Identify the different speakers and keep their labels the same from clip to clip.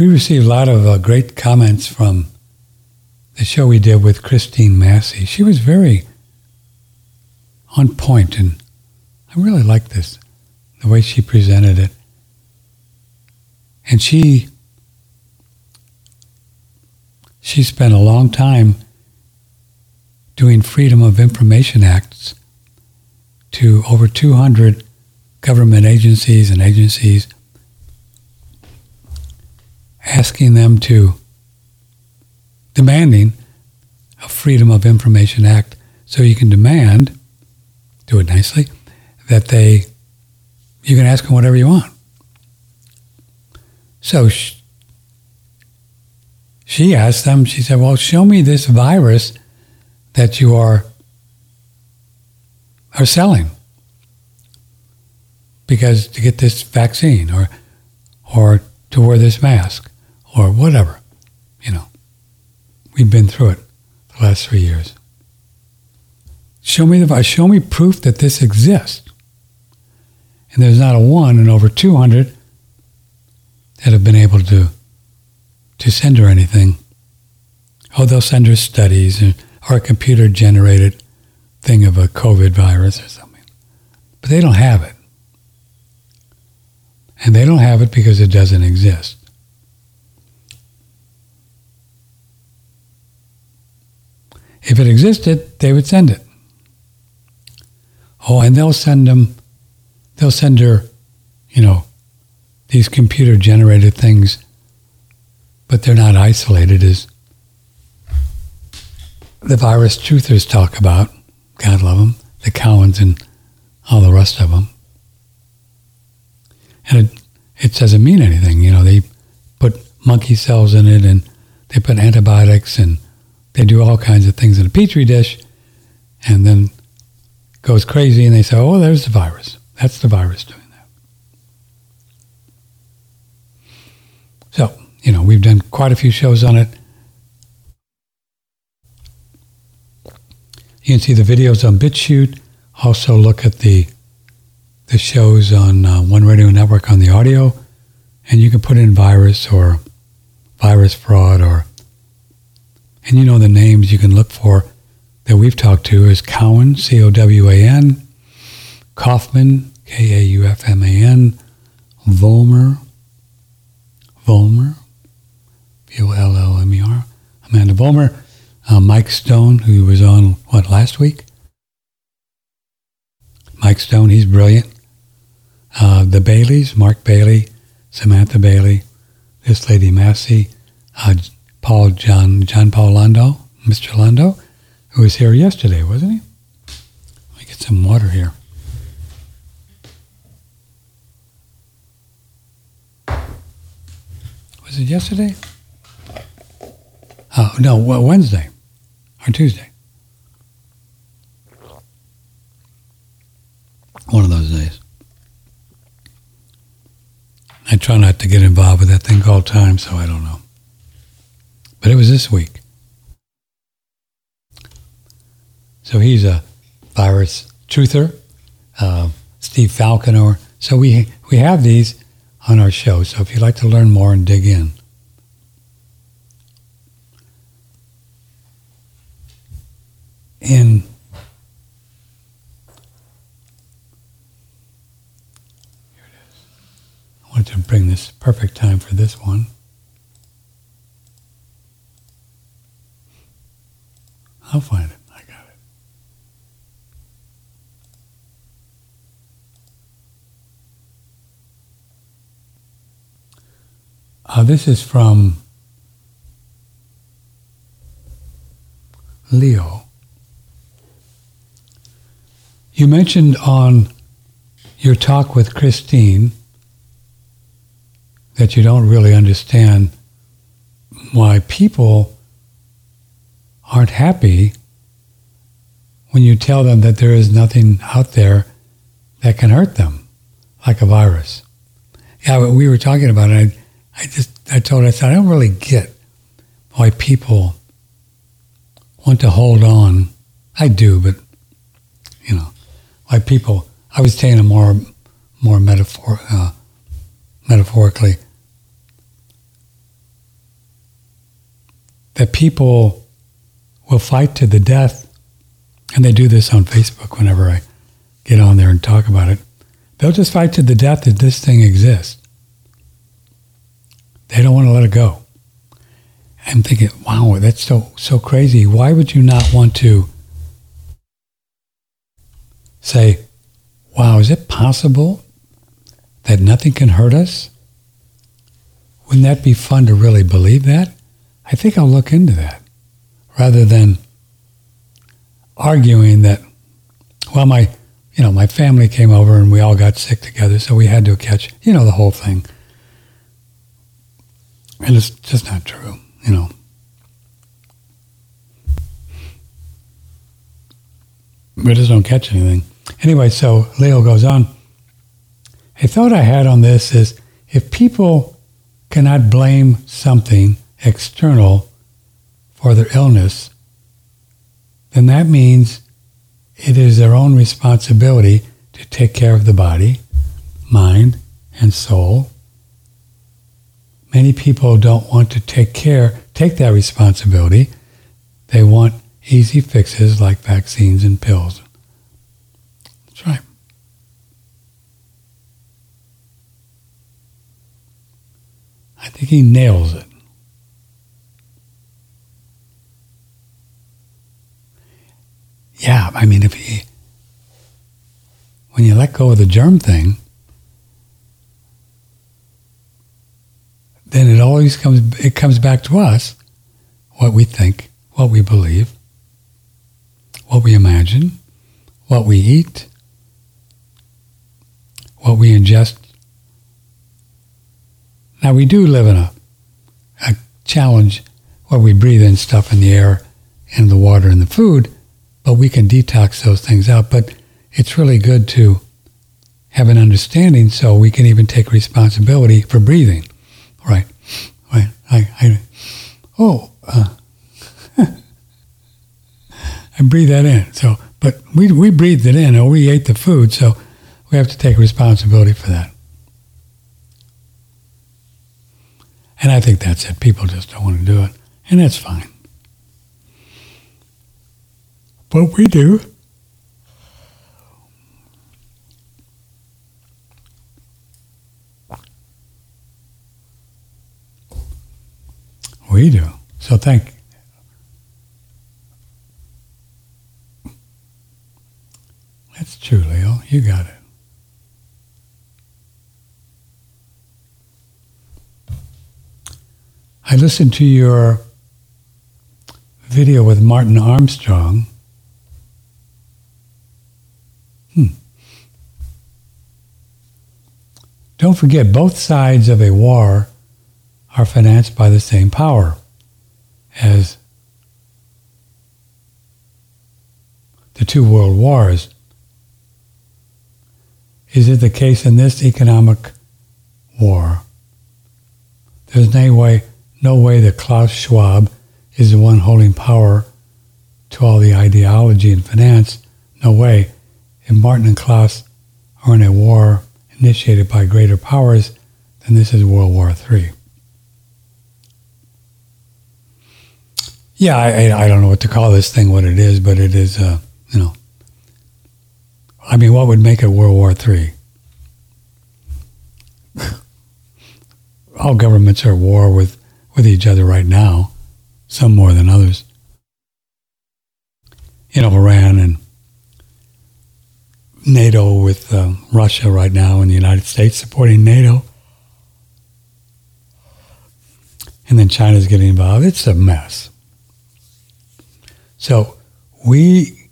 Speaker 1: We received a lot of uh, great comments from the show we did with Christine Massey. She was very on point, and I really liked this, the way she presented it. And she she spent a long time doing Freedom of Information Acts to over 200 government agencies and agencies, asking them to, demanding a Freedom of Information Act so you can demand, do it nicely, that they, you can ask them whatever you want. So she, she asked them, she said, well, show me this virus that you are are selling because to get this vaccine or or to wear this mask or whatever you know we've been through it the last three years show me the show me proof that this exists and there's not a one in over 200 that have been able to to send her anything oh they'll send her studies or a computer generated thing of a COVID virus or something. But they don't have it. And they don't have it because it doesn't exist. If it existed, they would send it. Oh, and they'll send them, they'll send her, you know, these computer generated things, but they're not isolated as the virus truthers talk about. God love them, the Cowans and all the rest of them. And it, it doesn't mean anything. You know, they put monkey cells in it and they put antibiotics and they do all kinds of things in a petri dish and then goes crazy and they say, oh, there's the virus. That's the virus doing that. So, you know, we've done quite a few shows on it. You can see the videos on BitChute. Also look at the the shows on uh, One Radio Network on the audio, and you can put in virus or virus fraud or and you know the names you can look for that we've talked to is Cowan, C O W A N, Kaufman, K A U F M A N, Vollmer, Vollmer, V O L L M E R, Amanda Vollmer, uh, Mike Stone, who was on, what, last week? Mike Stone, he's brilliant. Uh, the Baileys, Mark Bailey, Samantha Bailey, this lady Massey, uh, Paul John, John Paul Lando, Mr. Lando, who was here yesterday, wasn't he? Let me get some water here. Was it yesterday? Oh, no, Wednesday or Tuesday. One of those days. I try not to get involved with that thing called time, so I don't know. But it was this week. So he's a virus truther, uh, Steve Falconer. So we we have these on our show. So if you'd like to learn more and dig in, in here it is. I wanted to bring this perfect time for this one. I'll find it. I got it. Uh, this is from Leo. You mentioned on your talk with Christine that you don't really understand why people aren't happy when you tell them that there is nothing out there that can hurt them, like a virus. Yeah, we were talking about it. I, I just, I told her, I said, I don't really get why people want to hold on. I do, but, you know, like people, I was saying a more, more metaphor, uh, metaphorically. that people will fight to the death, and they do this on Facebook whenever I get on there and talk about it. They'll just fight to the death that this thing exists. They don't want to let it go. I'm thinking, wow, that's so so crazy. Why would you not want to say, wow, is it possible that nothing can hurt us? Wouldn't that be fun to really believe that? I think I'll look into that rather than arguing that, well, my, you know, my family came over and we all got sick together, so we had to catch, you know, the whole thing. And it's just not true, you know. We just don't catch anything. Anyway, so Leo goes on. A thought I had on this is if people cannot blame something external for their illness, then that means it is their own responsibility to take care of the body, mind, and soul. Many people don't want to take care, take that responsibility. They want easy fixes like vaccines and pills. That's right. I think he nails it. Yeah, I mean, if he, when you let go of the germ thing, then it always comes, it comes back to us, what we think, what we believe, what we imagine, what we eat, what we ingest. Now, we do live in a, a challenge where we breathe in stuff in the air and the water and the food, but we can detox those things out. But it's really good to have an understanding so we can even take responsibility for breathing. Right. Right. I, I oh, uh, I breathe that in. So, but we, we breathed it in or we ate the food. So we have to take responsibility for that. And I think that's it. People just don't want to do it. And that's fine. But we do. We do. So thank That's true, Leo. You got it. I listened to your video with Martin Armstrong Don't forget, both sides of a war are financed by the same power as the two world wars. Is it the case in this economic war? There's no way, no way that Klaus Schwab is the one holding power to all the ideology and finance. No way. If Martin and Klaus are in a war initiated by greater powers, then this is World War III. Yeah, I, I don't know what to call this thing, what it is, but it is, uh, you know, I mean, what would make it World War III? All governments are at war with, with each other right now, some more than others. You know, Iran and NATO with uh, Russia right now and the United States supporting NATO. And then China's getting involved. It's a mess. So we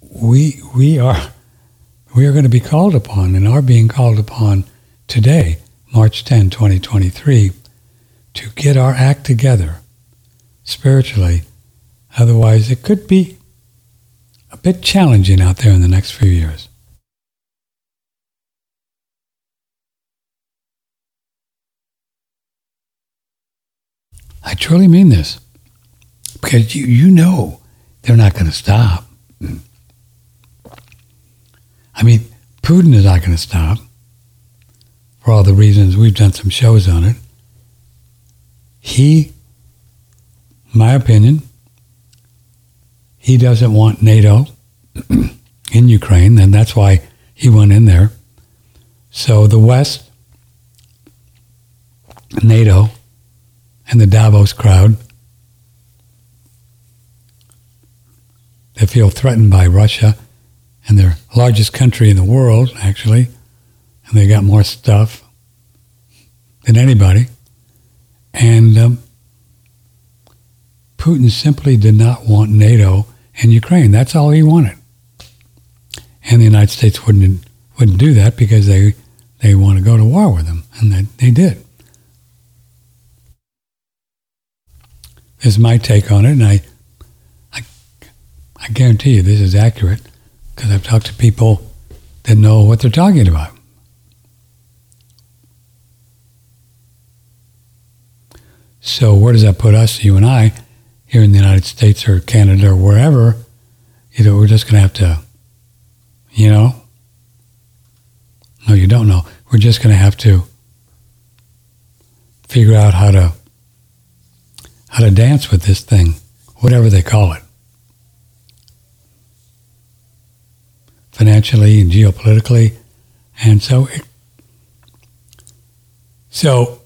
Speaker 1: we we are we are going to be called upon and are being called upon today, March 10, 2023, to get our act together spiritually. Otherwise, it could be bit challenging out there in the next few years. I truly mean this because you, you know they're not going to stop. I mean, Putin is not going to stop for all the reasons we've done some shows on it. He my opinion, he doesn't want NATO in Ukraine, and that's why he went in there. So the West, NATO, and the Davos crowd, they feel threatened by Russia and their largest country in the world, actually, and they got more stuff than anybody. And um, Putin simply did not want NATO and Ukraine. That's all he wanted. And the United States wouldn't wouldn't do that because they they want to go to war with them, and they, they did. This is my take on it, and I, I, I guarantee you this is accurate because I've talked to people that know what they're talking about. So where does that put us, you and I, here in the United States or Canada or wherever? You know, we're just going to have to, you know, no, you don't know. We're just going to have to figure out how to how to dance with this thing, whatever they call it. Financially and geopolitically. And so it, so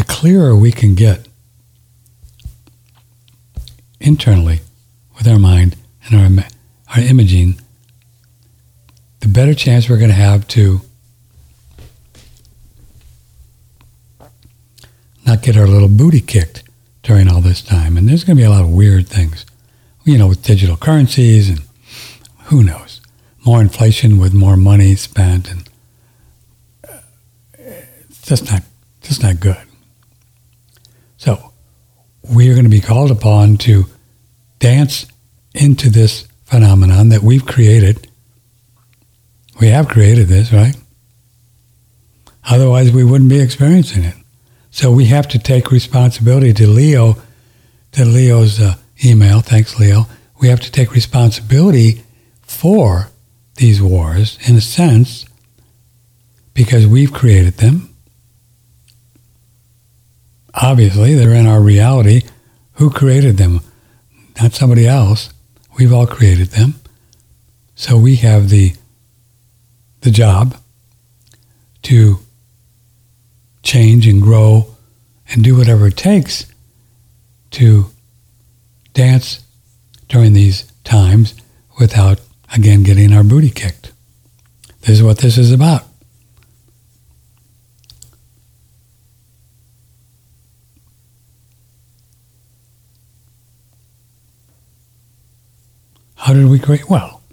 Speaker 1: the clearer we can get internally with our mind and our, our imaging, the better chance we're going to have to not get our little booty kicked during all this time. And there's going to be a lot of weird things, you know, with digital currencies and who knows, more inflation with more money spent, and uh, just not just not good. So we are going to be called upon to dance into this phenomenon that we've created. We have created this, right? Otherwise, we wouldn't be experiencing it. So we have to take responsibility to Leo, to Leo's uh, email. Thanks, Leo. We have to take responsibility for these wars in a sense because we've created them. Obviously, they're in our reality. Who created them? Not somebody else. We've all created them. So we have the, the job to change and grow and do whatever it takes to dance during these times without, again, getting our booty kicked. This is what this is about. How did we create? Well,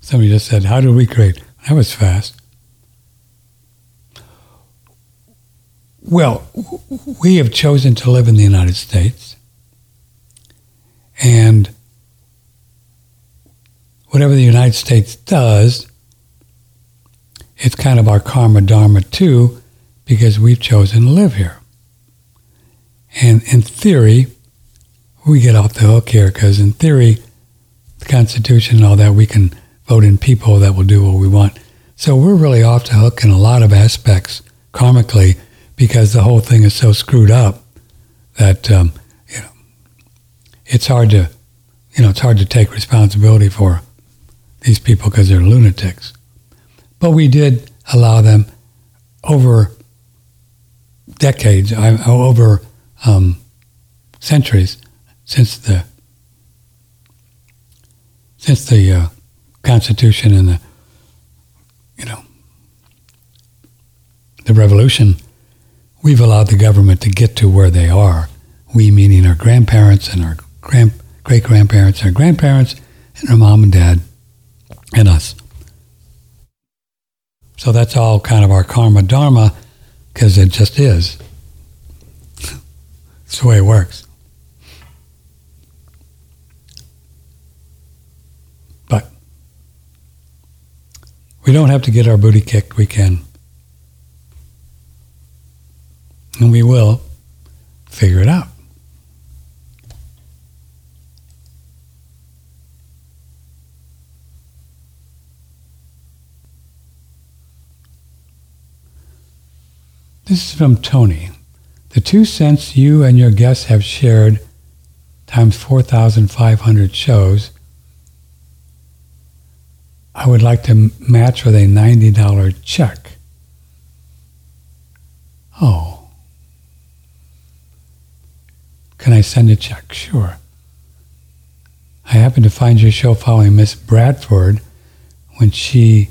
Speaker 1: somebody just said, How did we create? That was fast. Well, we have chosen to live in the United States. And whatever the United States does, it's kind of our karma dharma too, because we've chosen to live here. And in theory, we get off the hook here because, in theory, the Constitution and all that, we can vote in people that will do what we want. So we're really off the hook in a lot of aspects karmically because the whole thing is so screwed up that um, you know it's hard to you know it's hard to take responsibility for these people because they're lunatics. But we did allow them over decades, over um, centuries, since the since the uh, Constitution and the you know the revolution, we've allowed the government to get to where they are. We meaning our grandparents and our grand, great grandparents, our grandparents, and our mom and dad, and us. So that's all kind of our karma dharma, because it just is. it's the way it works. We don't have to get our booty kicked. We can. And we will figure it out. This is from Tony. The two cents you and your guests have shared times 4,500 shows, I would like to match with a $90 check. Oh. Can I send a check? Sure. I happened to find your show following Miss Bradford when she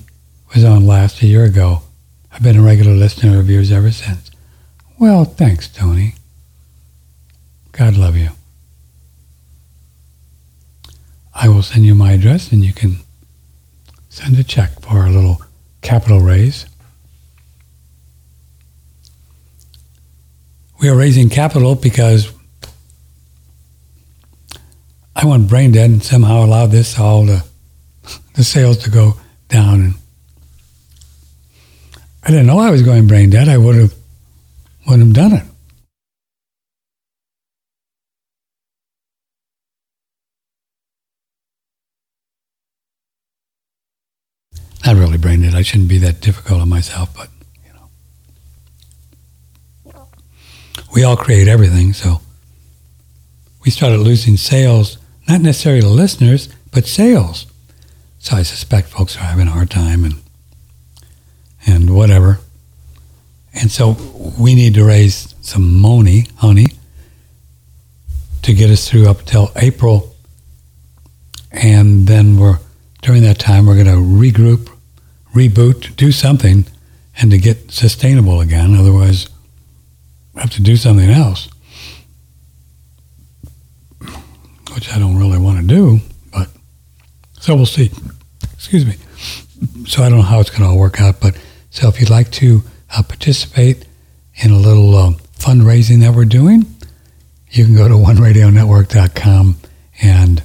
Speaker 1: was on last a year ago. I've been a regular listener of yours ever since. Well, thanks, Tony. God love you. I will send you my address and you can send a check for a little capital raise. We are raising capital because I went brain dead and somehow allowed this all to, the sales to go down. And I didn't know I was going brain dead. I would have wouldn't have done it. Not really brain dead. I shouldn't be that difficult on myself, but you know, we all create everything. So we started losing sales, not necessarily to listeners, but sales. So I suspect folks are having a hard time and and whatever. And so we need to raise some money, honey, to get us through up till April. And then we're, during that time, we're going to regroup, reboot, do something, and to get sustainable again. Otherwise, we have to do something else, which I don't really want to do. But so we'll see. Excuse me. So I don't know how it's going to all work out. But so if you'd like to uh, participate in a little uh, fundraising that we're doing, you can go to oneradionetwork.com and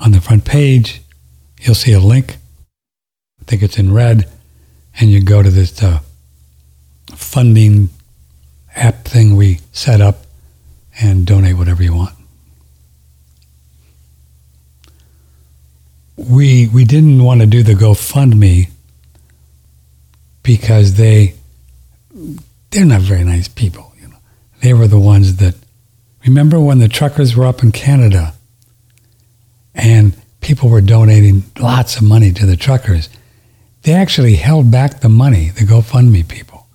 Speaker 1: on the front page, you'll see a link. I think it's in red, and you go to this uh, funding app thing we set up and donate whatever you want. We we didn't want to do the GoFundMe because they they're not very nice people. You know, they were the ones that remember when the truckers were up in Canada, and people were donating lots of money to the truckers. They actually held back the money, the GoFundMe people.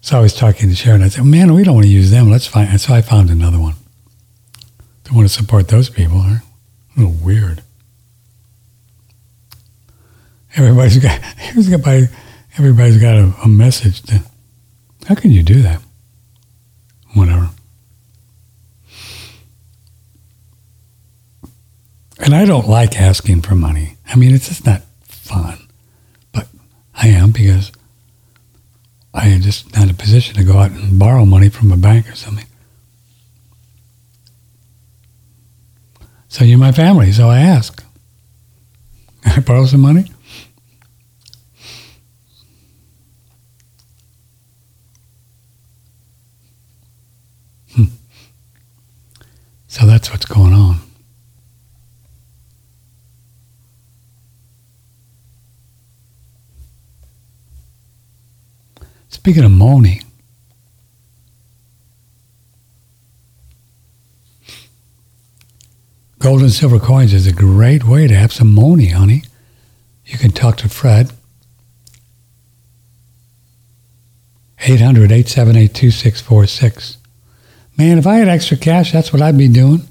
Speaker 1: So I was talking to Sharon. I said, "Man, we don't want to use them. Let's find." So I found another one. Don't want to support those people. Huh? A little weird. Everybody's got everybody's got, everybody's got a, a message. To, how can you do that? Whatever. And I don't like asking for money. I mean, it's just not fun. But I am because I am just not in a position to go out and borrow money from a bank or something. So you're my family, so I ask. Can I borrow some money? Hmm. So that's what's going on. Speaking of moaning, gold and silver coins is a great way to have some money, honey. You can talk to Fred. 800 878 2646. Man, if I had extra cash, that's what I'd be doing.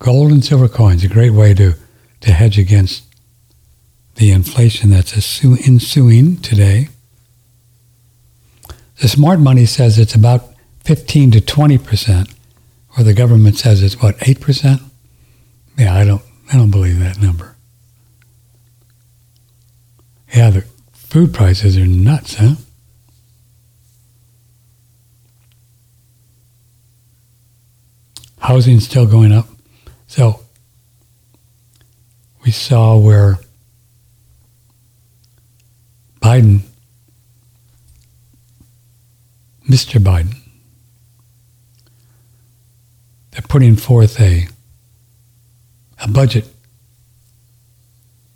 Speaker 1: Gold and silver coins, a great way to, to hedge against the inflation that's ensuing today. The smart money says it's about 15 to 20 percent, or the government says it's what 8 percent. Yeah, I don't, I don't believe that number. Yeah, the food prices are nuts, huh? Housing still going up. So we saw where Biden, Mr. Biden, they're putting forth a, a budget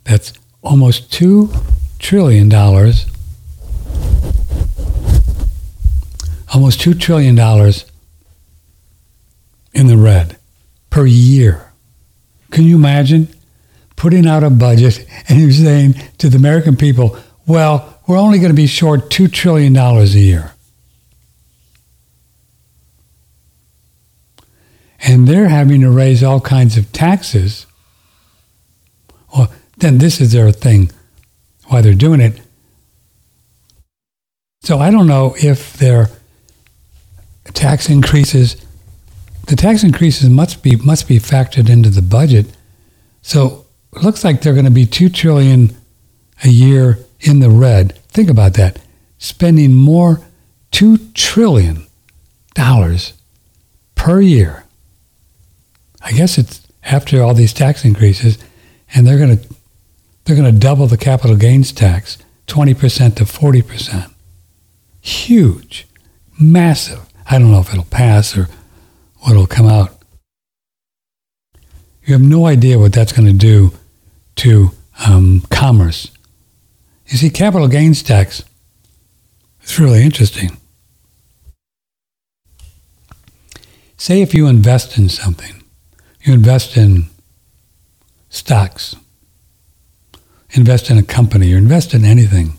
Speaker 1: that's almost $2 trillion, almost $2 trillion in the red per year. Can you imagine putting out a budget and you're saying to the American people, well, we're only going to be short $2 trillion a year. And they're having to raise all kinds of taxes. Well, then this is their thing, why they're doing it. So I don't know if their tax increases, the tax increases must be must be factored into the budget. So it looks like they're going to be two trillion a year in the red. Think about that. Spending more $2 trillion per year. I guess it's after all these tax increases, and they're going to they're going to double the capital gains tax, 20% to 40%. Huge, massive. I don't know if it'll pass or what will come out. You have no idea what that's going to do to um, commerce you see, capital gains tax is really interesting. Say if you invest in something, you invest in stocks, invest in a company, or invest in anything,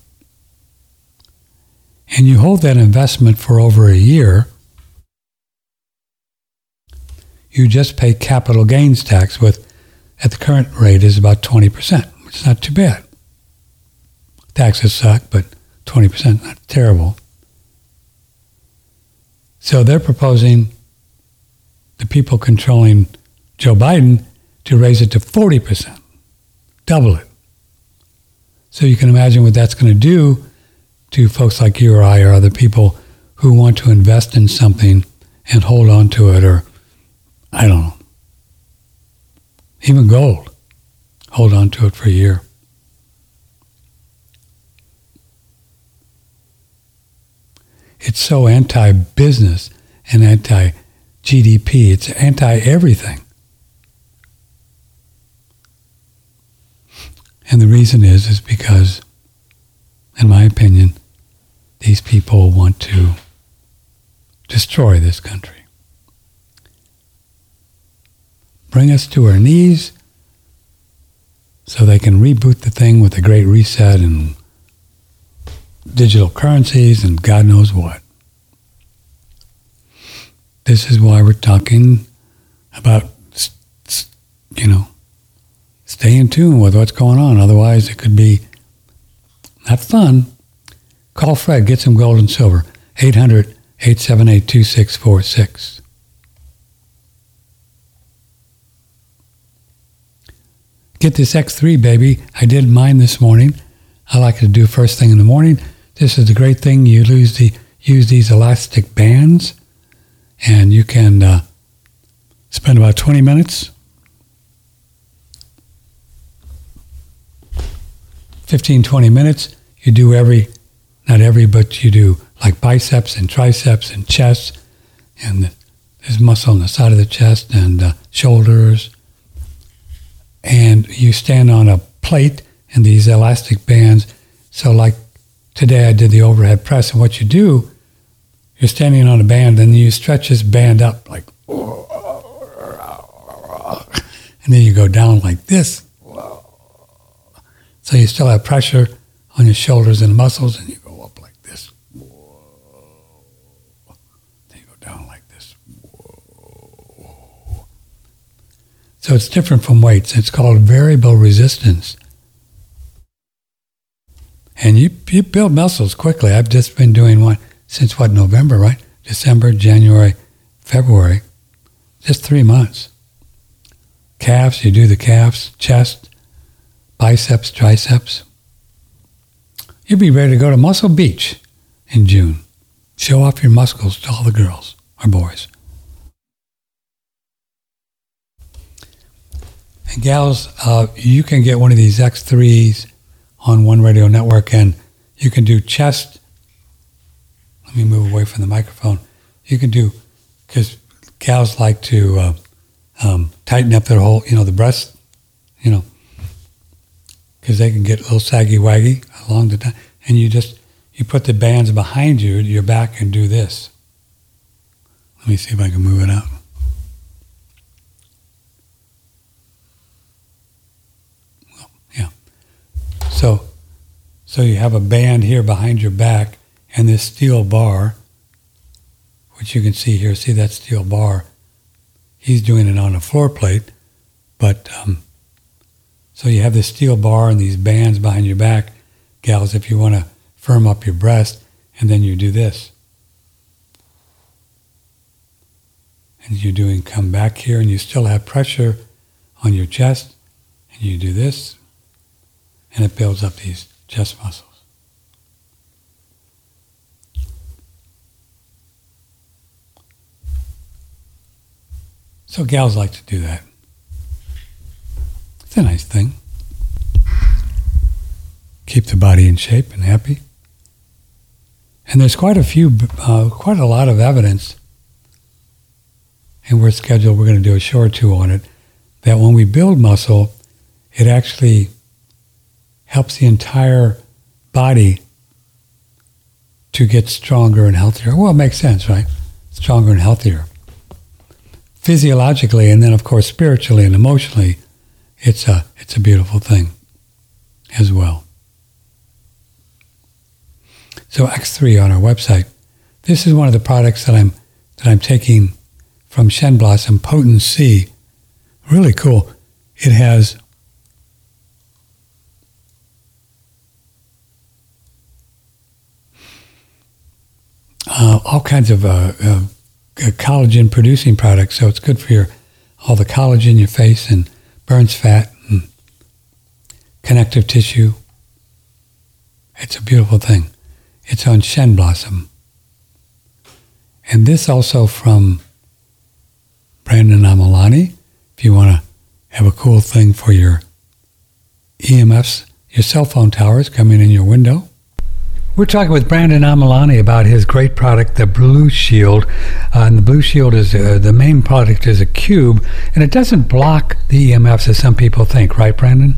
Speaker 1: and you hold that investment for over a year, you just pay capital gains tax with, at the current rate, is about 20%, which is not too bad. Taxes suck, but 20% not terrible. So they're proposing the people controlling Joe Biden to raise it to 40%, double it. So you can imagine what that's going to do to folks like you or I or other people who want to invest in something and hold on to it, or I don't know, even gold, hold on to it for a year. It's so anti business and anti GDP. It's anti everything. And the reason is is because, in my opinion, these people want to destroy this country. Bring us to our knees so they can reboot the thing with a great reset and digital currencies and God knows what. This is why we're talking about, you know, stay in tune with what's going on. Otherwise, it could be not fun. Call Fred, get some gold and silver. 800 878 2646. Get this X3, baby. I did mine this morning. I like to do first thing in the morning. This is the great thing. You use, the, use these elastic bands and you can uh, spend about 20 minutes, 15, 20 minutes. You do every, not every, but you do like biceps and triceps and chest and there's muscle on the side of the chest and uh, shoulders. And you stand on a plate and these elastic bands. So like today I did the overhead press, and what you do, you're standing on a band, and you stretch this band up like, and then you go down like this. So you still have pressure on your shoulders and muscles, and you go up like this. Then you go down like this. So it's different from weights. It's called variable resistance. And you, you build muscles quickly. I've just been doing one since what, November, right? December, January, February. Just three months. Calves, you do the calves, chest, biceps, triceps. You'll be ready to go to Muscle Beach in June. Show off your muscles to all the girls or boys. And gals, uh, you can get one of these X3s on One Radio Network, and you can do chest. Let me move away from the microphone. You can do because gals like to uh, um, tighten up their whole, you know, the breast, you know, because they can get a little saggy waggy along the time. And you just you put the bands behind you, your back, and do this. Let me see if I can move it out. Well, yeah. So, so you have a band here behind your back, and this steel bar, which you can see here. See that steel bar? He's doing it on a floor plate, but um, so you have this steel bar and these bands behind your back, gals. If you want to firm up your breast, and then you do this. And you're doing come back here, and you still have pressure on your chest, and you do this, and it builds up these chest muscles. So gals like to do that. It's a nice thing. Keep the body in shape and happy. And there's quite a few, uh, quite a lot of evidence, and we're scheduled, we're going to do a show or two on it, that when we build muscle, it actually helps the entire body to get stronger and healthier. Well, it makes sense, right? Stronger and healthier. Physiologically, and then, of course, spiritually and emotionally, it's a, it's a beautiful thing as well. So X3 on our website. This is one of the products that I'm that I'm taking from Shen Blossom Potent C. Really cool. It has uh, all kinds of uh, uh, collagen producing products. So it's good for your all the collagen in your face and burns fat and connective tissue. It's a beautiful thing. It's on Shen Blossom. And this also from Brandon Amalani. If you want to have a cool thing for your EMFs, your cell phone towers coming in your window. We're talking with Brandon Amalani about his great product, the Blushield. Uh, and the Blushield is uh, the main product is a cube, and it doesn't block the EMFs as some people think, right, Brandon?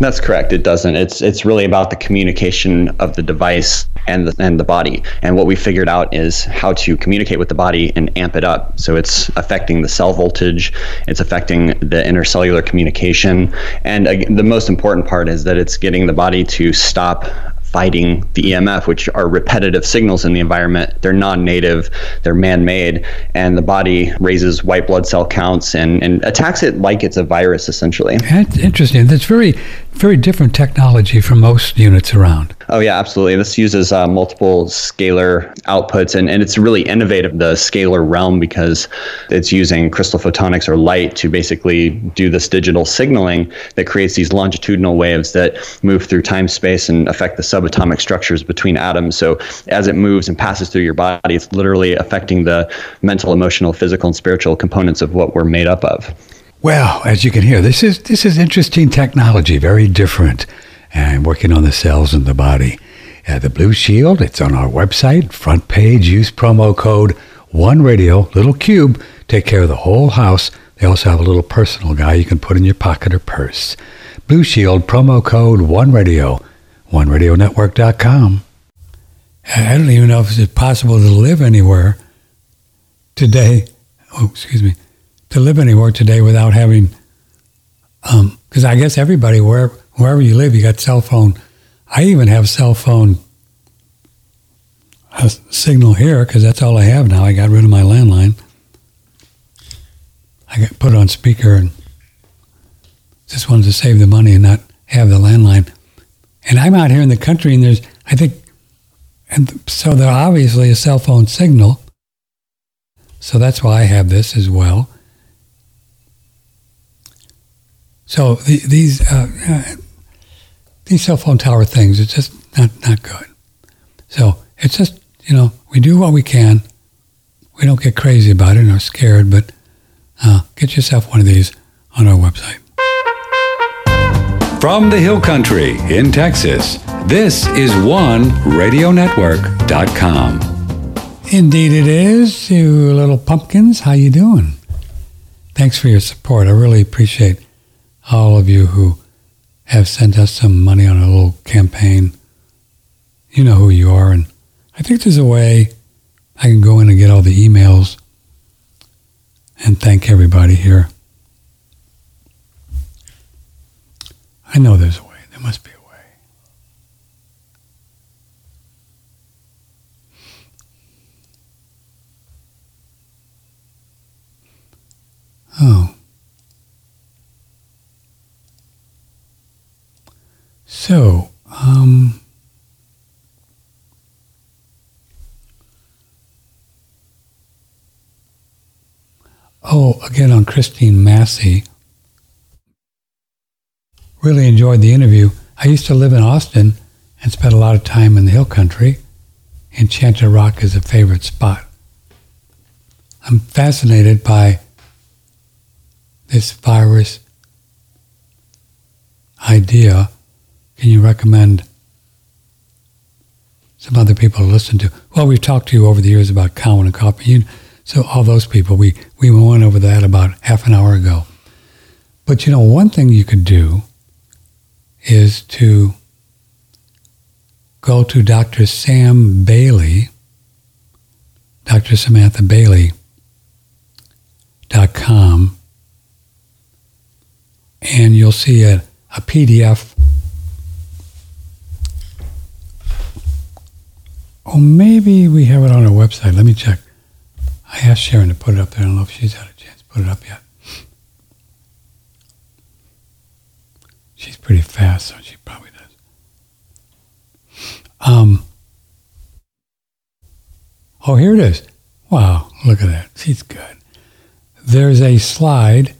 Speaker 2: That's correct. It doesn't. It's it's really about the communication of the device and the and the body. And what we figured out is how to communicate with the body and amp it up. So it's affecting the cell voltage, it's affecting the intercellular communication, and uh, the most important part is that it's getting the body to stop fighting the EMF, which are repetitive signals in the environment. They're non-native, they're man-made, and the body raises white blood cell counts and, and attacks it like it's a virus, essentially.
Speaker 1: That's interesting. That's very, very different technology from most units around.
Speaker 2: Oh yeah, absolutely. This uses uh, multiple scalar outputs, and, and it's really innovative, the scalar realm, because it's using crystal photonics or light to basically do this digital signaling that creates these longitudinal waves that move through time space and affect the subatomic structures between atoms. So as it moves and passes through your body, it's literally affecting the mental, emotional, physical, and spiritual components of what we're made up of.
Speaker 1: Well, as you can hear, this is this is interesting technology, very different and working on the cells in the body. Uh, the Blushield, it's on our website, front page. Use promo code One Radio, little cube, take care of the whole house. They also have a little personal guy you can put in your pocket or purse. Blushield, promo code One Radio, OneRadioNetwork.com. I don't even know if it's possible to live anywhere today. Oh, excuse me, to live anywhere today without having, because um, I guess everybody wherever wherever you live, you got cell phone. I even have cell phone uh, signal here because that's all I have now. I got rid of my landline. I got put on speaker and just wanted to save the money and not have the landline. And I'm out here in the country, and there's I think, and so there's obviously a cell phone signal. So that's why I have this as well. So the, these uh, uh these cell phone tower things, it's just not, not good. So it's just, you know, we do what we can. We don't get crazy about it or scared, but uh, get yourself one of these on our website.
Speaker 3: From the Hill Country in Texas, this is OneRadioNetwork.com.
Speaker 1: Indeed it is. You little pumpkins, how you doing? Thanks for your support. I really appreciate all of you who have sent us some money on a little campaign. You know who you are, and I think there's a way I can go in and get all the emails and thank everybody here. I know there's a way. There must be a way. Oh. So, um, oh, again on Christine Massey. Really enjoyed the interview. I used to live in Austin and spent a lot of time in the hill country. Enchanted Rock is a favorite spot. I'm fascinated by this virus idea can you recommend some other people to listen to? Well, we've talked to you over the years about Cowan and. You, so all those people, we, we went over that about half an hour ago. But you know, one thing you could do is to go to Dr. Sam Bailey, Dr. Samantha Bailey dot com, and you'll see a, a PDF Oh, maybe we have it on our website. Let me check. I asked Sharon to put it up there. I don't know if she's had a chance to put it up yet. She's pretty fast, so she probably does. Um, oh, here it is. Wow, look at that. She's good. There's a slide.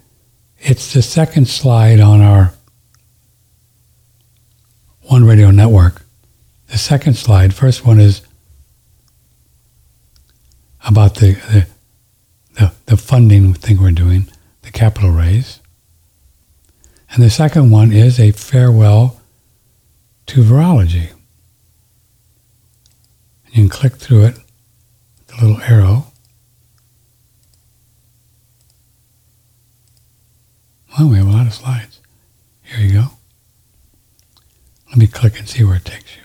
Speaker 1: It's the second slide on our One Radio Network. The second slide, first one is about the, the, the, the funding thing we're doing, the capital raise. And the second one is a farewell to virology. You can click through it, the little arrow. Well, we have a lot of slides. Here you go. Let me click and see where it takes you.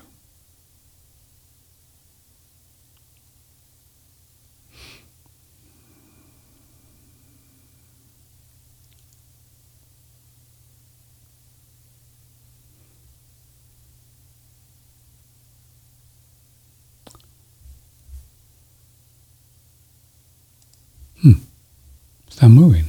Speaker 1: Hmm. Not moving.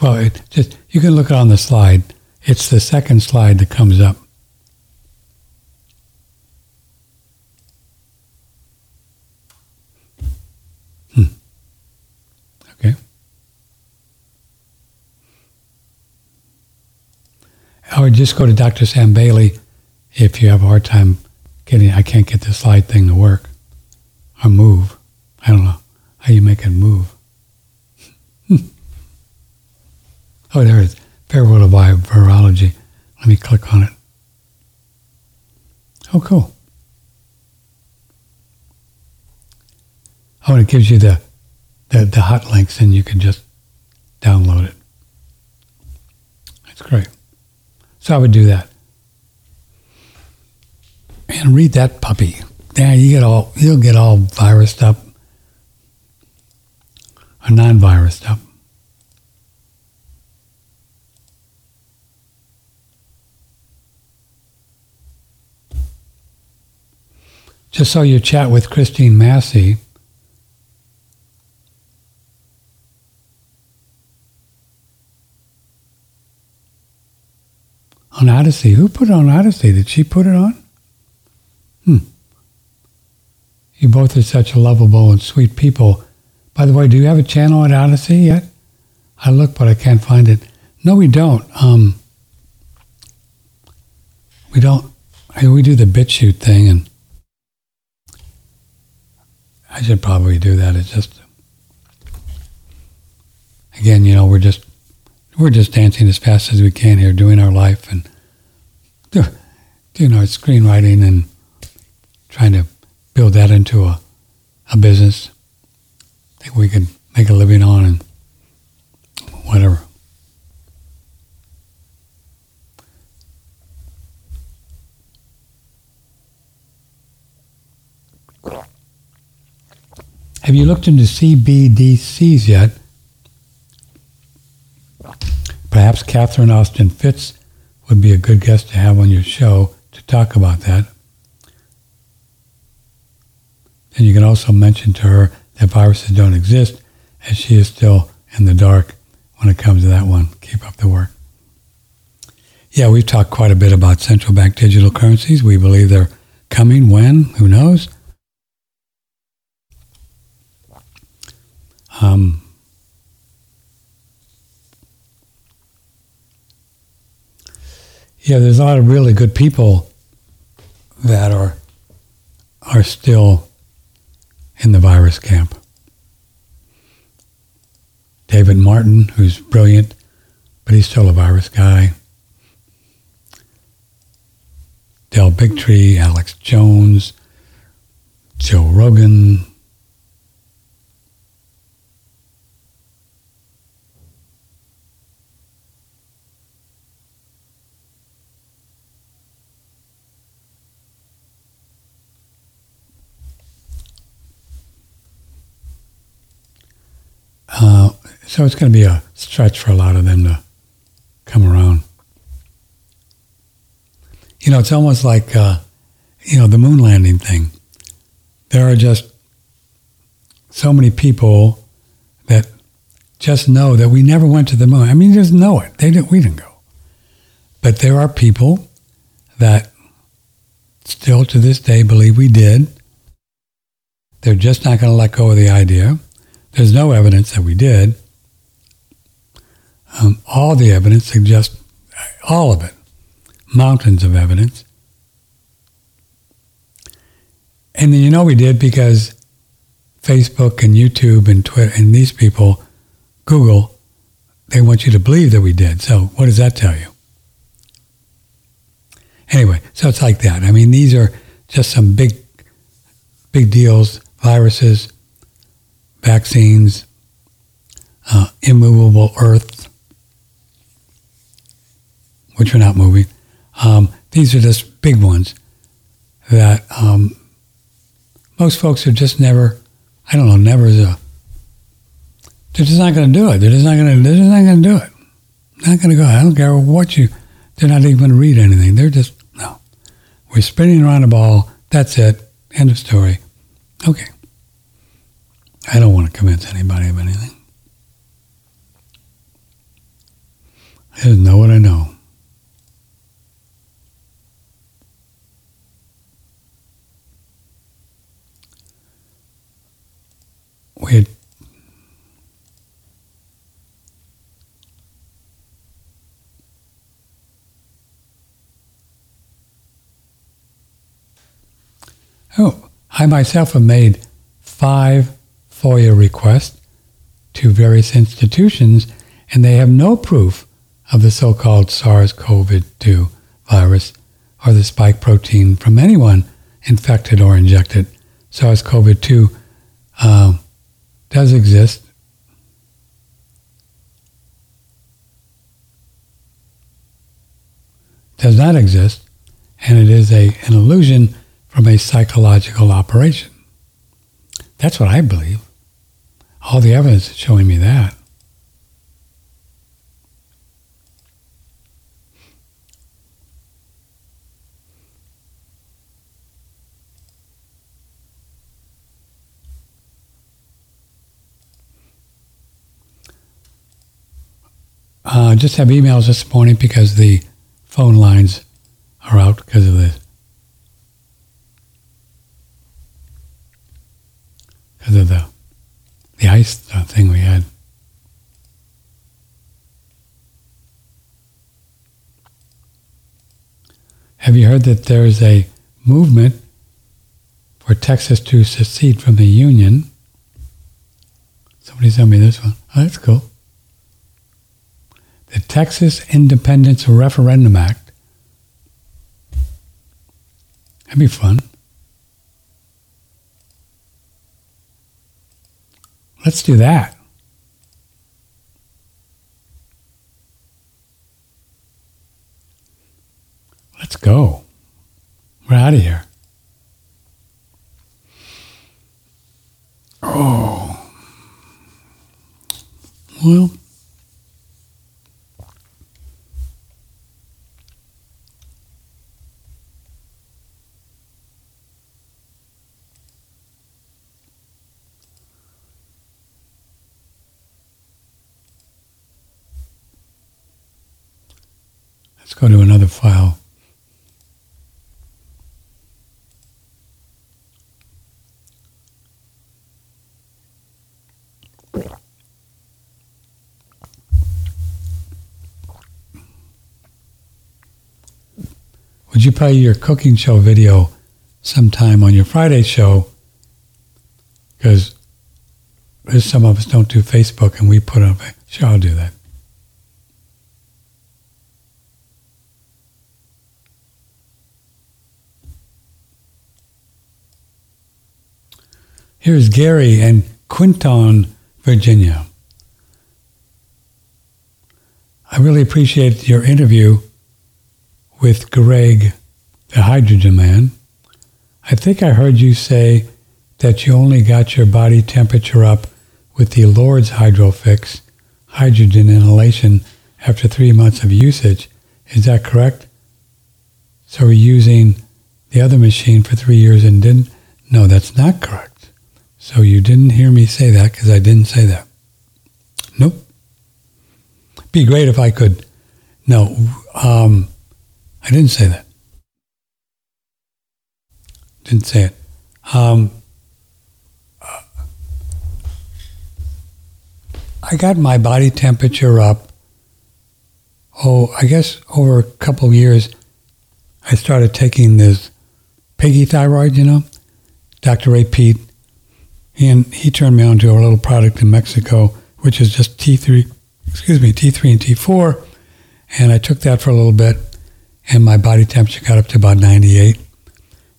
Speaker 1: Well, it just you can look on the slide. It's the second slide that comes up. Hmm. Okay. Or just go to Dr. Sam Bailey if you have a hard time getting, I can't get the slide thing to work or move. I don't know how you make it move. oh, there it is. Farewell to virology. Let me click on it. Oh, cool. Oh, and it gives you the, the, the hot links and you can just download it. That's great. So I would do that and read that puppy. Yeah, you get all you'll get all virused up or non-virused up. Just saw your chat with Christine Massey. On Odysee. Who put it on Odysee? Did she put it on? Hmm. You both are such lovable and sweet people. By the way, do you have a channel at Odysee yet? I look, but I can't find it. No, we don't. Um, we don't. We do the BitChute thing, and I should probably do that. It's just, again, you know, we're just we're just dancing as fast as we can here, doing our life and doing our screenwriting and trying to build that into a, a business. that we can make a living on and whatever. Have you looked into CBDCs yet? Perhaps Catherine Austin Fitts would be a good guest to have on your show to talk about that. And you can also mention to her that viruses don't exist, as she is still in the dark when it comes to that one. Keep up the work. Yeah, we've talked quite a bit about central bank digital currencies. We believe they're coming. When? Who knows? Um, yeah, there's a lot of really good people that are are still in the virus camp. David Martin, who's brilliant, but he's still a virus guy. Del Bigtree, Alex Jones, Joe Rogan, Uh, so it's going to be a stretch for a lot of them to come around. You know, it's almost like, uh, you know, the moon landing thing. There are just so many people that just know that we never went to the moon. I mean, they just know it. They didn't. We didn't go. But there are people that still to this day believe we did. They're just not going to let go of the idea. There's no evidence that we did. Um, all the evidence suggests, all of it, mountains of evidence. And then you know we did because Facebook and YouTube and Twitter and these people, Google, they want you to believe that we did. So what does that tell you? Anyway, so it's like that. I mean, these are just some big, big deals, viruses, vaccines, uh, immovable earth, which are not moving. Um, these are just big ones that um, most folks are just never, I don't know, never is a, they're just not going to do it. They're just not going to, they're just not going to do it. Not going to go. I don't care what you, they're not even going to read anything. They're just, no. We're spinning around a ball. That's it. End of story. Okay. I don't want to convince anybody of anything. I just know what I know. We had Oh, I myself have made five FOIA request to various institutions, and they have no proof of the so-called SARS-CoV-2 virus or the spike protein from anyone infected or injected. SARS-CoV-2 uh, does exist. Does not exist, and it is a, an illusion from a psychological operation. That's what I believe. All the evidence is showing me that. Uh, just have emails this morning because the phone lines are out because of the because of the the ice uh, thing we had. Have you heard that there's a movement for Texas to secede from the Union? Somebody sent me this one. Oh, that's cool. The Texas Independence Referendum Act. That'd be fun. Let's do that. Let's go. We're out of here. Oh. Well, Let's go to another file. Would you play your cooking show video sometime on your Friday show? Because some of us don't do Facebook and we put up a show. I'll do that. Here's Gary in Quinton, Virginia. I really appreciate your interview with Greg, the hydrogen man. I think I heard you say that you only got your body temperature up with the Lourdes Hydrofix hydrogen inhalation after three months of usage. Is that correct? So we're using the other machine for three years and didn't? No, that's not correct. So you didn't hear me say that because I didn't say that. Nope. Be great if I could. No, um, I didn't say that. Didn't say it. Um, I got my body temperature up. Oh, I guess over a couple years, I started taking this piggy thyroid, you know. Dr. Ray Peat and he turned me on to a little product in Mexico, which is just T3, excuse me, T3 and T4. And I took that for a little bit, and my body temperature got up to about 98.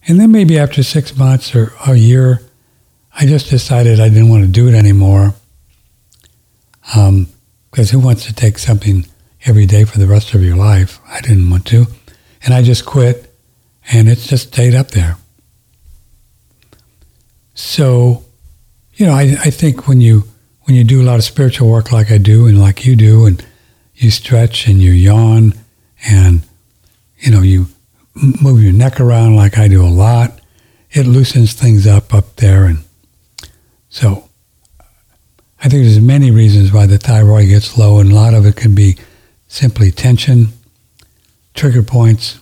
Speaker 1: And then maybe after six months or a year, I just decided I didn't want to do it anymore. Because um, who wants to take something every day for the rest of your life? I didn't want to. And I just quit, and it just stayed up there. So you know, I, I think when you when you do a lot of spiritual work like I do and like you do, and you stretch and you yawn and you know you move your neck around like I do a lot, it loosens things up up there, and so I think there's many reasons why the thyroid gets low, and a lot of it can be simply tension, trigger points,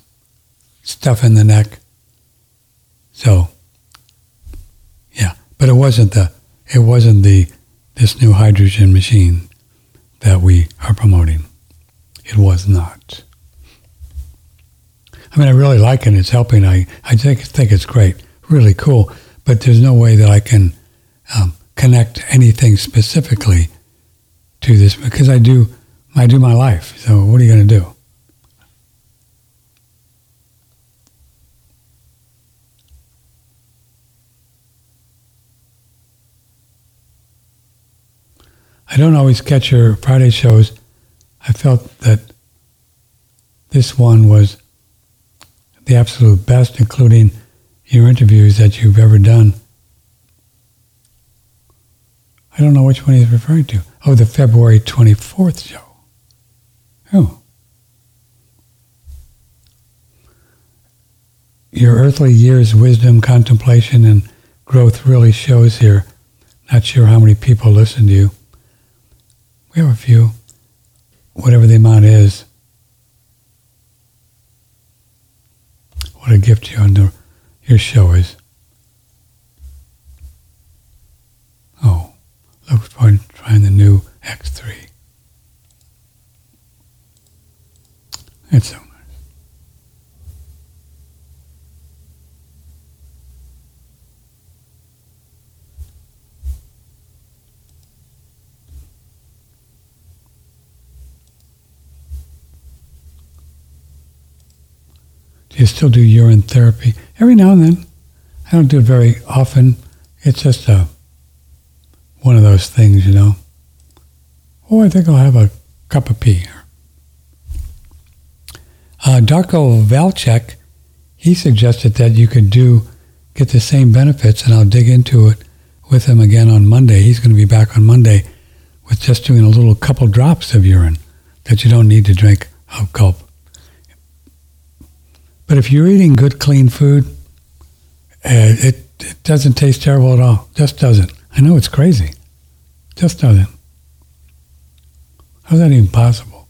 Speaker 1: stuff in the neck. So, yeah, but it wasn't the it wasn't the this new hydrogen machine that we are promoting. It was not. I mean, I really like it. It's helping. I, I think, think it's great, really cool. But there's no way that I can um, connect anything specifically to this because I do I do my life. So what are you going to do? I don't always catch your Friday shows. I felt that this one was the absolute best, including your interviews that you've ever done. I don't know which one he's referring to. Oh, the February 24th show. Oh. Your earthly years, wisdom, contemplation, and growth really shows here. Not sure how many people listen to you. Have a few, whatever the amount is. What a gift you under your show is. Oh, look for trying the new X3. It's so you still do urine therapy every now and then. I don't do it very often. It's just a one of those things, you know. Oh, I think I'll have a cup of pee. Uh, Darko Velcek, he suggested that you could do get the same benefits, and I'll dig into it with him again on Monday. He's going to be back on Monday with just doing a little couple drops of urine that you don't need to drink a gulp. But if you're eating good, clean food, uh, it, it doesn't taste terrible at all. Just doesn't. I know it's crazy. Just doesn't. How's that even possible?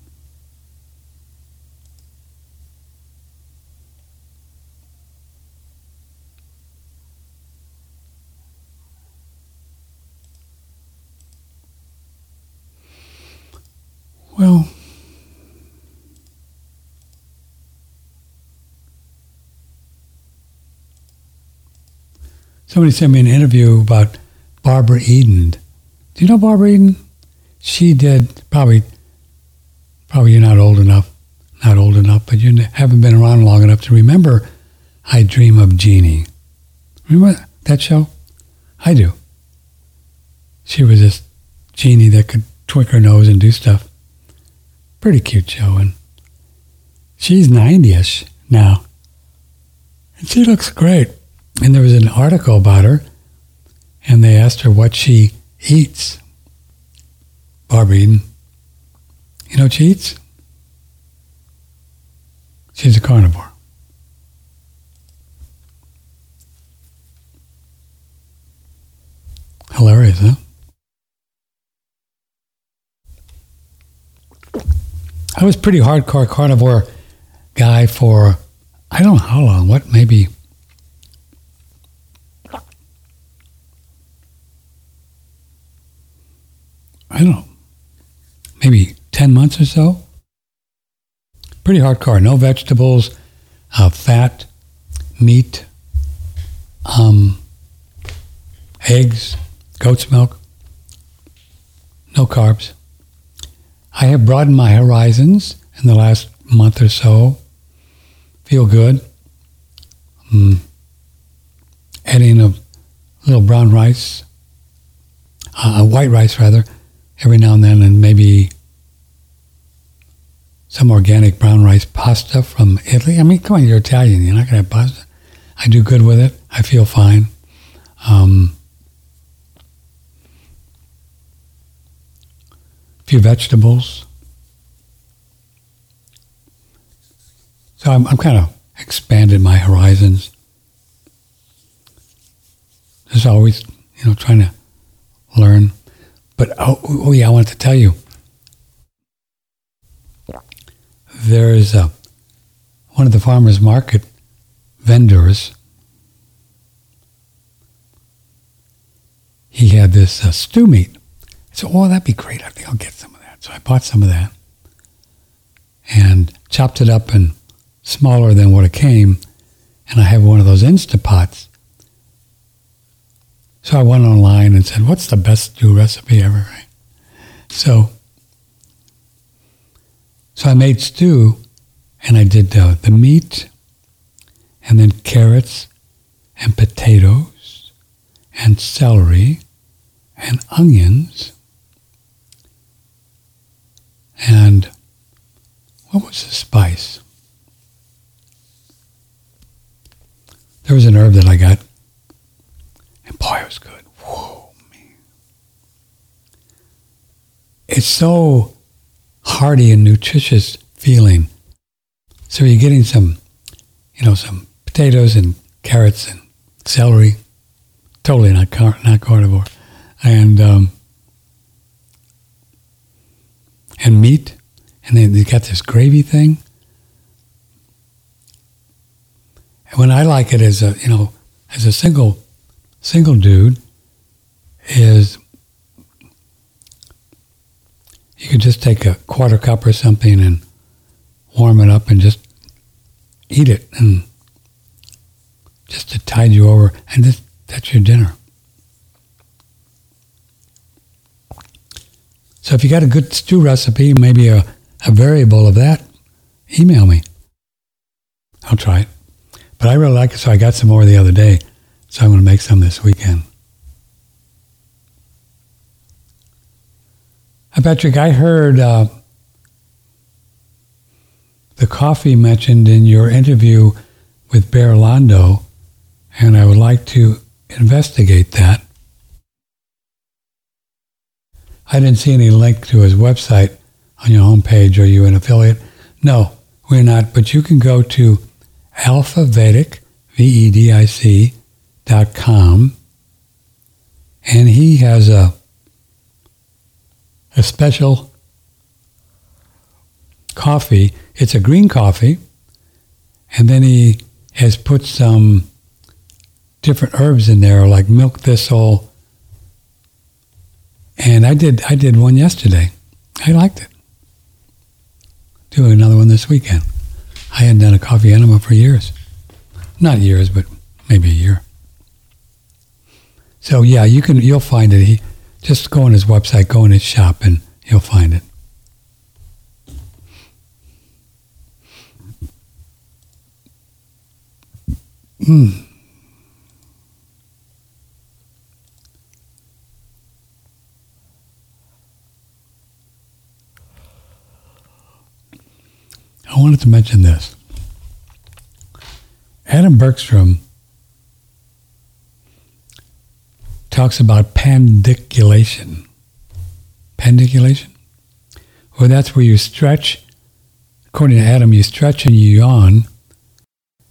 Speaker 1: Well, somebody sent me an interview about Barbara Eden. Do you know Barbara Eden? She did probably, probably you're not old enough, not old enough, but you haven't been around long enough to remember I Dream of Jeannie. Remember that show? I do. She was this genie that could twinkle her nose and do stuff pretty cute show. And she's 90ish now. And she looks great. And there was an article about her, and they asked her what she eats. Barbara Eden. You know what she eats? She's a carnivore. Hilarious, huh? I was pretty hardcore carnivore guy for I don't know how long. What maybe I don't know, maybe ten months or so. Pretty hardcore. No vegetables, uh, fat, meat, um, eggs, goat's milk, no carbs. I have broadened my horizons in the last month or so. Feel good. Mm. Adding a little brown rice, uh, white rice rather, every now and then, and maybe some organic brown rice pasta from Italy. I mean, come on, you're Italian. You're not going to have pasta. I do good with it. I feel fine. Um, few vegetables. So I'm, I'm kind of expanded my horizons. Just always, you know, trying to learn. But oh, oh yeah, I wanted to tell you. There is a one of the farmers market vendors. He had this uh, stew meat so, oh, that'd be great. I think I'll get some of that. So I bought some of that and chopped it up and smaller than what it came. And I have one of those Instapots. So I went online and said, what's the best stew recipe ever? Right? So, so I made stew and I did the meat and then carrots and potatoes and celery and onions and what was the spice? There was an herb that I got, boy, it was good. Whoa, man. It's so hearty and nutritious feeling. So you're getting some, you know, some potatoes and carrots and celery. Totally not car- not carnivore, and um, and meat, and then they got this gravy thing. And when I like it as a you know as a single single dude is you could just take a quarter cup or something and warm it up and just eat it and just to tide you over and just, that's your dinner. So if you got a good stew recipe, maybe a, a variable of that, email me. I'll try it. But I really like it, so I got some more the other day. So I'm going to make some this weekend. Hi, Patrick. I heard uh, the coffee mentioned in your interview with Bear Londo, and I would like to investigate that. I didn't see any link to his website on your homepage. Are you an affiliate? No, we're not. But you can go to Alpha Vedic, V-E-D-I-C, dot com, and he has a a special coffee. It's a green coffee, and then he has put some different herbs in there, like milk thistle. And I did I did one yesterday. I liked it. Do another one this weekend. I hadn't done a coffee enema for years. Not years, but maybe a year. So yeah, you can you'll find it. He just go on his website, go in his shop, and you'll find it. Hmm. I wanted to mention this. Adam Bergstrom talks about pandiculation. Pandiculation? Well, that's where you stretch, according to Adam, you stretch and you yawn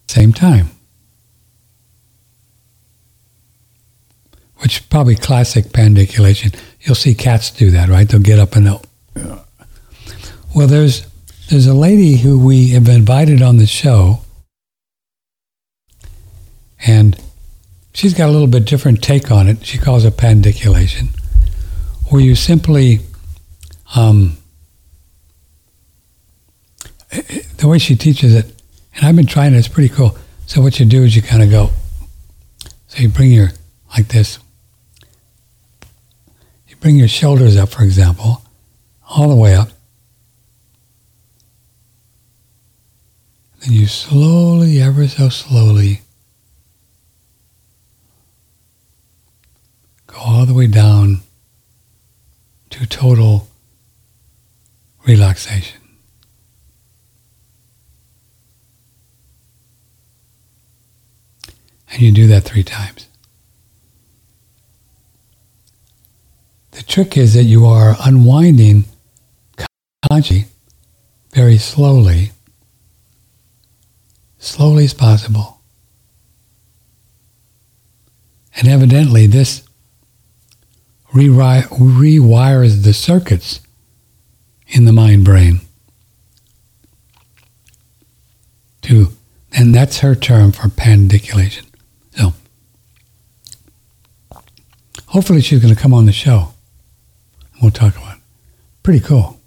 Speaker 1: same time. Which is probably classic pandiculation. You'll see cats do that, right? They'll get up and they'll. Well, there's there's a lady who we have invited on the show, and she's got a little bit different take on it. She calls it pandiculation, where you simply, um, the way she teaches it, and I've been trying it, it's pretty cool. So what you do is you kind of go, so you bring your, like this, you bring your shoulders up, for example, all the way up, Then you slowly, ever so slowly, all the way down to total relaxation. And you do that three times. The trick is that you are unwinding consciously, very slowly slowly as possible. And evidently, this rewires the circuits in the mind brain. To, and that's her term for pandiculation. So, hopefully, she's going to come on the show. We'll talk about it. Pretty cool.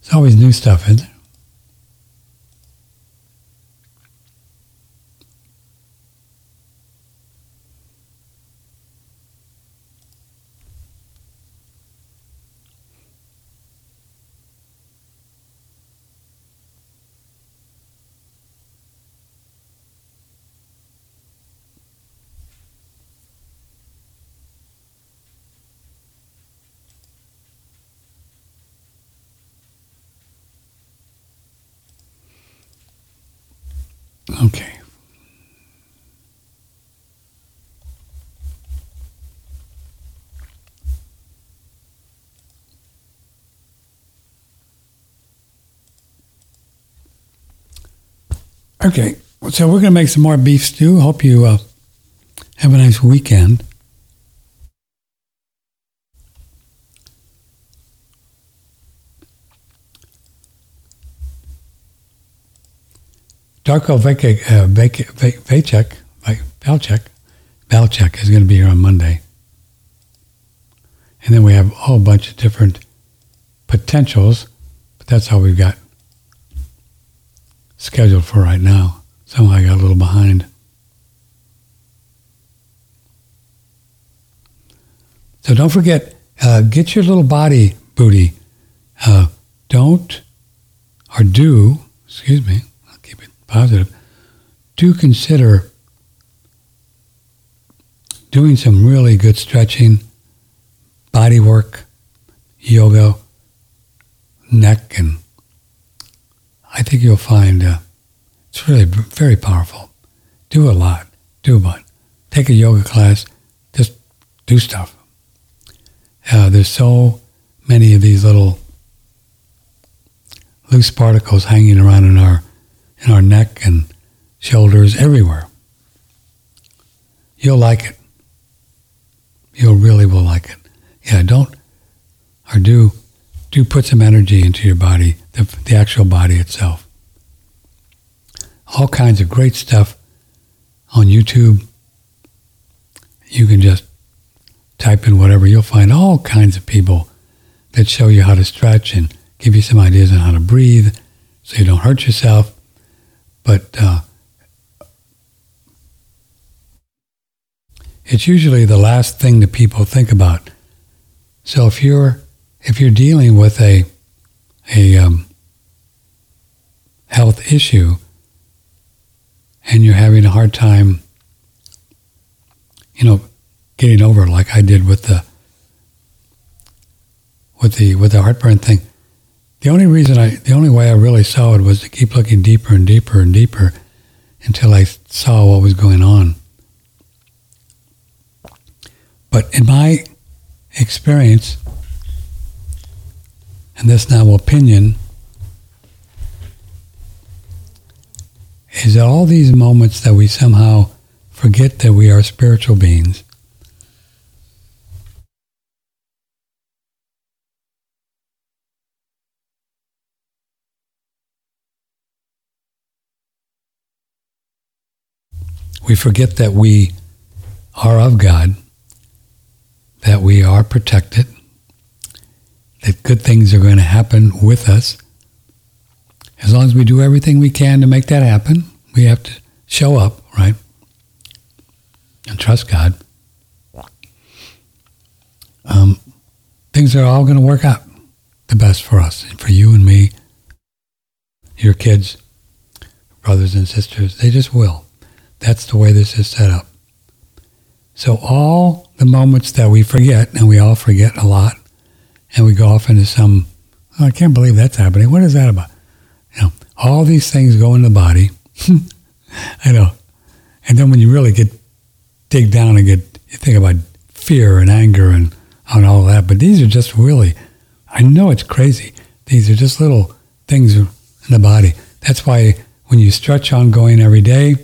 Speaker 1: It's always new stuff, isn't it? Okay. Okay, so we're going to make some more beef stew. Hope you uh, have a nice weekend. Darko Vacek, uh, Velcek, Velcek is going to be here on Monday. And then we have a whole bunch of different potentials, but that's all we've got scheduled for right now. Somehow I got a little behind. So don't forget, uh, get your little body booty. Uh, don't or do, excuse me, I'll keep it positive, do consider doing some really good stretching, body work, yoga, neck, and I think you'll find uh, it's really very powerful. Do a lot. Do a lot. take a yoga class, just do stuff. Uh, there's so many of these little loose particles hanging around in our in our neck and shoulders everywhere. You'll like it. You really will like it. Yeah, don't or do do put some energy into your body, the, the actual body itself. All kinds of great stuff on YouTube. You can just type in whatever, you'll find all kinds of people that show you how to stretch and give you some ideas on how to breathe so you don't hurt yourself. But uh, it's usually the last thing that people think about. So if you're if you're dealing with a a um, health issue and you're having a hard time, you know, getting over like I did with the with the with the heartburn thing. The only reason I, the only way I really saw it was to keep looking deeper and deeper and deeper until I saw what was going on. But in my experience, and this now opinion, is all these moments that we somehow forget that we are spiritual beings? We forget that we are of God, that we are protected, that good things are going to happen with us. As long as we do everything we can to make that happen, we have to show up, right? And trust God. Um, things are all going to work out the best for us, and for you and me, your kids, brothers and sisters. They just will. That's the way this is set up. So all the moments that we forget, and we all forget a lot, and we go off into some, oh, I can't believe that's happening. What is that about? You know, all these things go in the body. I know. And then when you really get dig down and get you think about fear and anger and, and all that, but these are just really, I know it's crazy. These are just little things in the body. That's why when you stretch ongoing every day,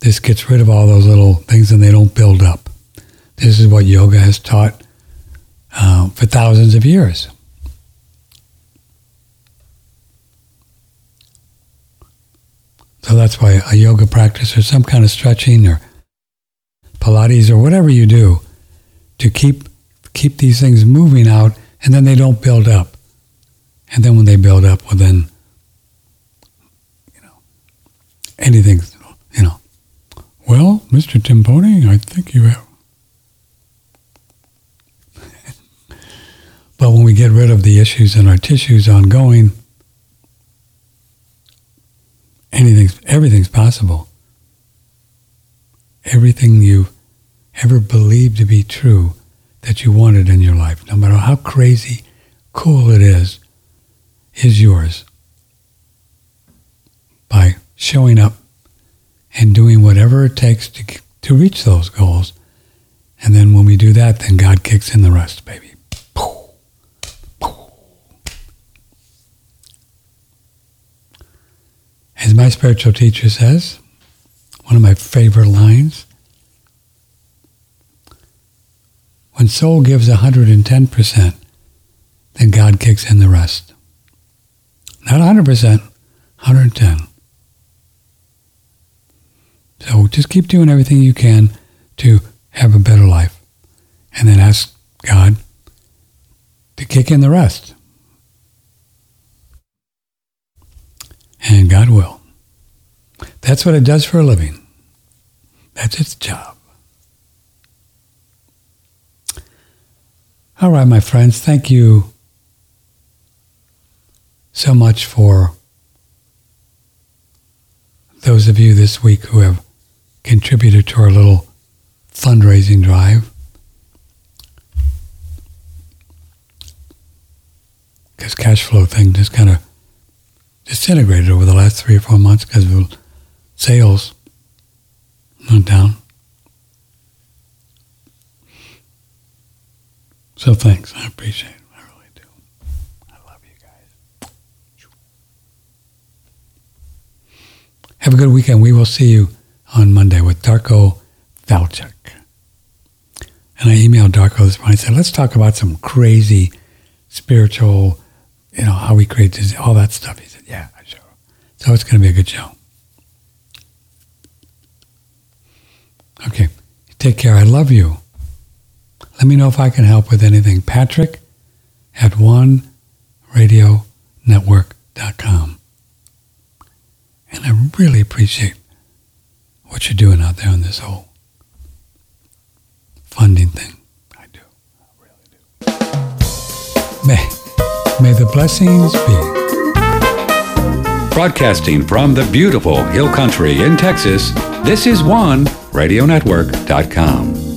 Speaker 1: this gets rid of all those little things and they don't build up. This is what yoga has taught uh, for thousands of years. So that's why a yoga practice or some kind of stretching or Pilates or whatever you do to keep keep these things moving out and then they don't build up. And then when they build up, well then you know anything you know well, Mr. Timpone, I think you have. But when we get rid of the issues in our tissues ongoing, anything's everything's possible. Everything you ever believed to be true that you wanted in your life, no matter how crazy, cool it is, is yours by showing up and doing whatever it takes to, to reach those goals. And then when we do that, then God kicks in the rest, baby. As my spiritual teacher says, one of my favorite lines, when soul gives 110%, then God kicks in the rest. Not 100%, 110. So just keep doing everything you can to have a better life. And then ask God to kick in the rest. And God will. That's what it does for a living. That's its job. All right, my friends, thank you so much for those of you this week who have contributed to our little fundraising drive. Because cash flow thing just kind of disintegrated over the last three or four months because of sales went down. So thanks. I appreciate it. I really do. I love you guys. Have a good weekend. We will see you on Monday with Darko Velcek. And I emailed Darko this morning. I said, let's talk about some crazy spiritual, you know, how we create all that stuff. He said, so it's going to be a good show. Okay. Take care. I love you. Let me know if I can help with anything. Patrick at one radio oneradionetwork.com. And I really appreciate what you're doing out there on this whole funding thing. I do. I really do. May, may the blessings be.
Speaker 3: Broadcasting from the beautiful Hill Country in Texas, this is OneRadioNetwork.com.